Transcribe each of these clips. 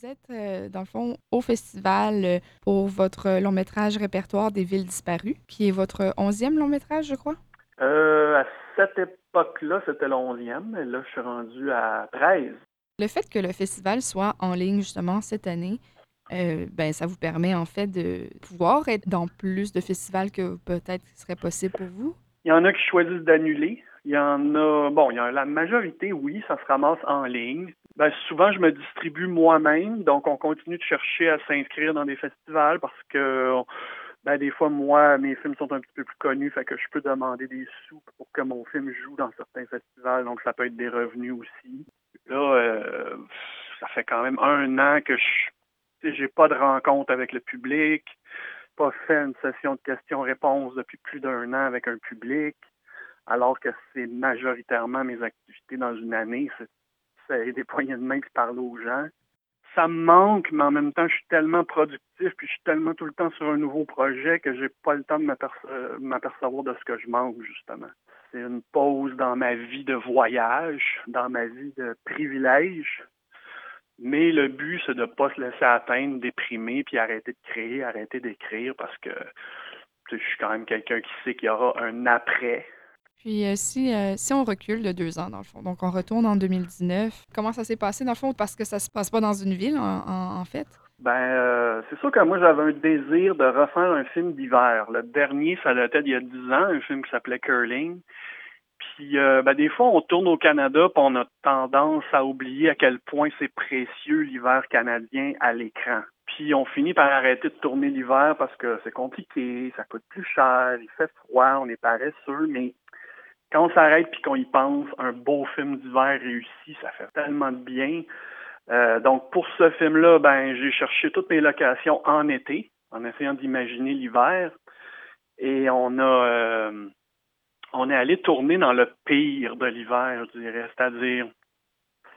vous êtes, euh, dans le fond, au festival euh, pour votre long métrage répertoire des villes disparues, qui est votre onzième long métrage, je crois? Euh, à cette époque-là, c'était l'onzième, et là, je suis rendu à 13. Le fait que le festival soit en ligne, justement, cette année, euh, ben, ça vous permet, en fait, de pouvoir être dans plus de festivals que peut-être serait possible pour vous? Il y en a qui choisissent d'annuler. Il y en a, bon, il y a la majorité, oui, ça se ramasse en ligne. Ben, souvent, je me distribue moi-même, donc on continue de chercher à s'inscrire dans des festivals parce que, ben, des fois, moi, mes films sont un petit peu plus connus, fait que je peux demander des sous pour que mon film joue dans certains festivals, donc ça peut être des revenus aussi. Là, euh, ça fait quand même un an que je j'ai pas de rencontre avec le public, pas fait une session de questions-réponses depuis plus d'un an avec un public alors que c'est majoritairement mes activités dans une année, c'est des poignées de main qui parlent aux gens. Ça me manque, mais en même temps, je suis tellement productif, puis je suis tellement tout le temps sur un nouveau projet que j'ai pas le temps de m'apercevoir de ce que je manque, justement. C'est une pause dans ma vie de voyage, dans ma vie de privilège. Mais le but, c'est de ne pas se laisser atteindre, déprimer, puis arrêter de créer, arrêter d'écrire, parce que je suis quand même quelqu'un qui sait qu'il y aura un après puis euh, si, euh, si on recule de deux ans, dans le fond, donc on retourne en 2019, comment ça s'est passé, dans le fond, parce que ça se passe pas dans une ville, en, fait? Ben, euh, c'est sûr que moi, j'avais un désir de refaire un film d'hiver. Le dernier, ça datait d'il y a dix ans, un film qui s'appelait Curling. Puis, ben, des fois, on tourne au Canada, puis on a tendance à oublier à quel point c'est précieux l'hiver canadien à l'écran. Puis, on finit par arrêter de tourner l'hiver parce que c'est compliqué, ça coûte plus cher, il fait froid, on est paresseux, mais quand on s'arrête puis qu'on y pense, un beau film d'hiver réussi, ça fait tellement de bien. Euh, donc pour ce film-là, ben j'ai cherché toutes mes locations en été, en essayant d'imaginer l'hiver, et on a euh, on est allé tourner dans le pire de l'hiver, je dirais, c'est-à-dire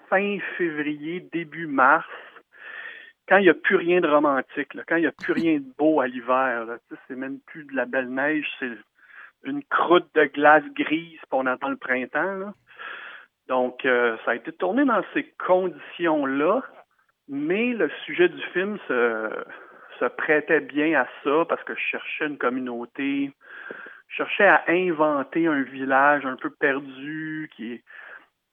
fin février, début mars, quand il n'y a plus rien de romantique, quand il n'y a plus rien de beau à l'hiver, c'est même plus de la belle neige, c'est une croûte de glace grise, on attend le printemps. Donc, euh, ça a été tourné dans ces conditions-là, mais le sujet du film se, se prêtait bien à ça parce que je cherchais une communauté, je cherchais à inventer un village un peu perdu qui est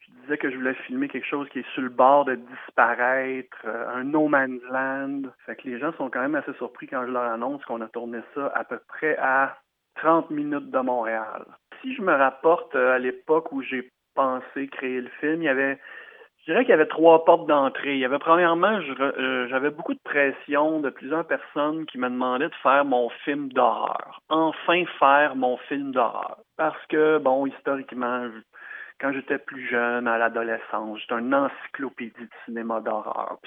je disais que je voulais filmer quelque chose qui est sur le bord de disparaître, euh, un no man's land. Fait que les gens sont quand même assez surpris quand je leur annonce qu'on a tourné ça à peu près à 30 minutes de Montréal. Si je me rapporte euh, à l'époque où j'ai pensé créer le film, il y avait, je dirais qu'il y avait trois portes d'entrée. Il y avait premièrement, euh, j'avais beaucoup de pression de plusieurs personnes qui me demandaient de faire mon film d'horreur. Enfin faire mon film d'horreur. Parce que, bon, historiquement, quand j'étais plus jeune, à l'adolescence, j'étais un encyclopédie de cinéma d'horreur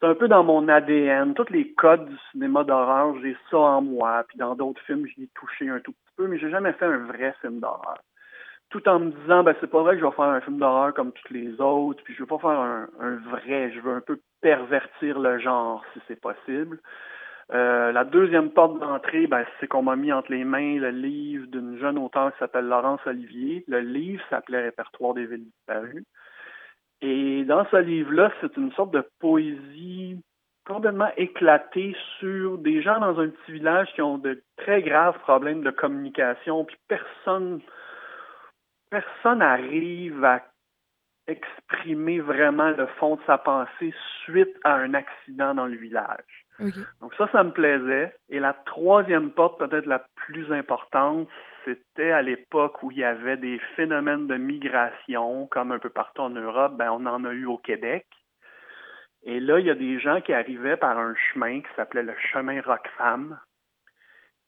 c'est un peu dans mon ADN. Tous les codes du cinéma d'horreur, j'ai ça en moi. Puis dans d'autres films, j'y ai touché un tout petit peu, mais j'ai jamais fait un vrai film d'horreur. Tout en me disant, ben c'est pas vrai que je vais faire un film d'horreur comme tous les autres, puis je veux pas faire un, vrai, je veux un peu pervertir le genre si c'est possible. Euh, la deuxième porte d'entrée, ben, c'est qu'on m'a mis entre les mains le livre d'une jeune auteure qui s'appelle Laurence Olivier. Le livre s'appelait Répertoire des villes disparues. Et dans ce livre-là, c'est une sorte de poésie complètement éclatée sur des gens dans un petit village qui ont de très graves problèmes de communication, puis personne personne n'arrive à exprimer vraiment le fond de sa pensée suite à un accident dans le village. Donc ça, ça me plaisait. Et la troisième porte, peut-être la plus importante, c'était à l'époque où il y avait des phénomènes de migration, comme un peu partout en Europe, ben on en a eu au Québec. Et là, il y a des gens qui arrivaient par un chemin qui s'appelait le chemin Roquefemme.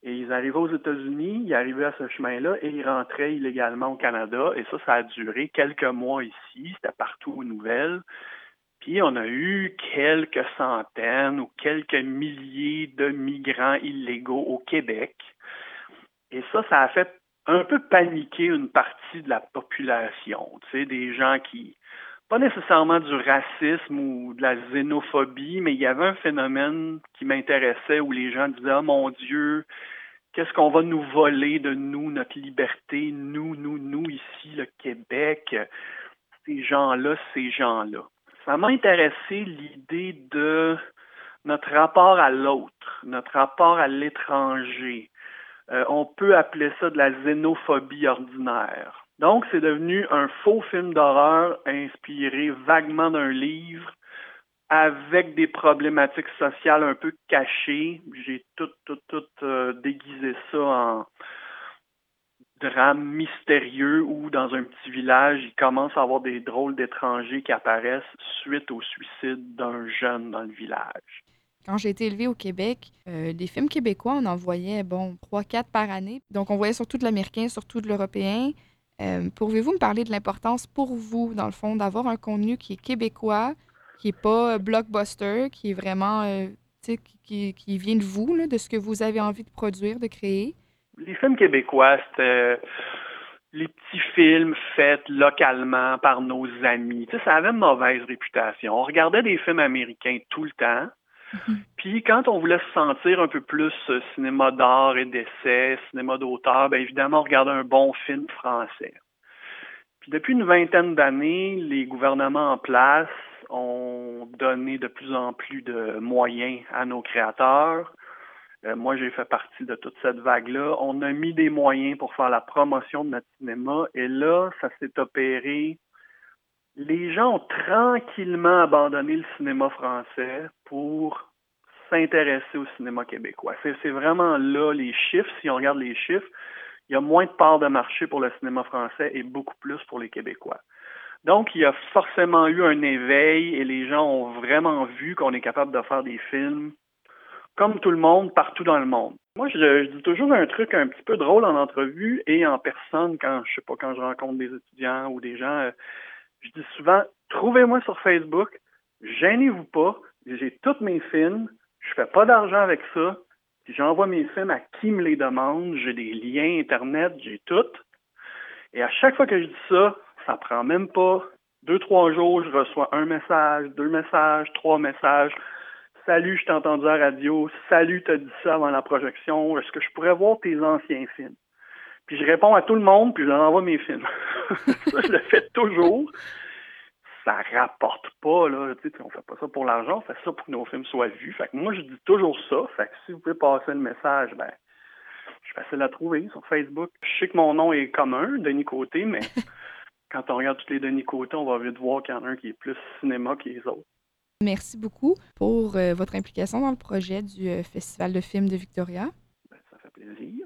Et ils arrivaient aux États-Unis, ils arrivaient à ce chemin-là et ils rentraient illégalement au Canada. Et ça, ça a duré quelques mois ici. C'était partout aux nouvelles. Puis on a eu quelques centaines ou quelques milliers de migrants illégaux au Québec. Et ça, ça a fait un peu paniquer une partie de la population. Tu sais, des gens qui, pas nécessairement du racisme ou de la xénophobie, mais il y avait un phénomène qui m'intéressait où les gens disaient, oh mon Dieu, qu'est-ce qu'on va nous voler de nous, notre liberté, nous, nous, nous, ici, le Québec, ces gens-là, ces gens-là ça m'a intéressé l'idée de rapport à l'autre, notre rapport à l'étranger. Euh, on peut appeler ça de la xénophobie ordinaire. Donc, c'est devenu un faux film d'horreur inspiré vaguement d'un livre avec des problématiques sociales un peu cachées. J'ai tout, tout, tout euh, déguisé ça en drame mystérieux où, dans un petit village, il commence à avoir des drôles d'étrangers qui apparaissent suite au suicide d'un jeune dans le village. Quand j'ai été élevée au Québec, euh, des films québécois, on en voyait, bon, 3-4 par année. Donc, on voyait surtout de l'américain, surtout de l'européen. Euh, Pouvez-vous me parler de l'importance pour vous, dans le fond, d'avoir un contenu qui est québécois, qui n'est pas euh, blockbuster, qui est vraiment, euh, qui, qui, vient de vous, là, de ce que vous avez envie de produire, de créer? Les films québécois, c'était les petits films faits localement par nos amis. Tu sais, ça avait une mauvaise réputation. On regardait des films américains tout le temps. Mhm. Puis quand on voulait se sentir un peu plus euh, cinéma d'art et d'essai, cinéma d'auteur, bien évidemment, on regardait un bon film français. Puis depuis une vingtaine d'années, les gouvernements en place ont donné de plus en plus de moyens à nos créateurs. Euh, moi, j'ai fait partie de toute cette vague-là. On a mis des moyens pour faire la promotion de notre cinéma et là, ça s'est opéré. Les gens ont tranquillement abandonné le cinéma français pour s'intéresser au cinéma québécois. C'est vraiment là les chiffres. Si on regarde les chiffres, il y a moins de parts de marché pour le cinéma français et beaucoup plus pour les Québécois. Donc, il y a forcément eu un éveil et les gens ont vraiment vu qu'on est capable de faire des films comme tout le monde, partout dans le monde. Moi, je, dis toujours un truc un petit peu drôle en entrevue et en personne quand je sais pas quand je rencontre des étudiants ou des gens. Euh, je dis souvent trouvez-moi sur Facebook, gênez-vous pas, j'ai tous mes films, je fais pas d'argent avec ça, j'envoie mes films à qui me les demande, j'ai des liens internet, j'ai tout. Et à chaque fois que je dis ça, ça prend même pas deux, trois jours, je reçois un message, deux messages, trois messages. Salut, je t'ai entendu à la radio. Salut, t'as dit ça avant la projection. Est-ce que je pourrais voir tes anciens films? Puis je réponds à tout le monde, puis je leur envoie mes films. ça, je le fais toujours. Ça rapporte pas, là. Tu sais, on fait pas ça pour l'argent, on fait ça pour que nos films soient vus. Fait que moi, je dis toujours ça. Fait que si vous pouvez passer le message, ben, je suis facile à trouver sur Facebook. Je sais que mon nom est commun, Denis Côté, mais quand on regarde tous les Denis Côté, on va vite voir qu'il y en a un qui est plus cinéma que les autres. Merci beaucoup pour euh, votre implication dans le projet du euh, Festival de films de Victoria. Ben, ça fait plaisir.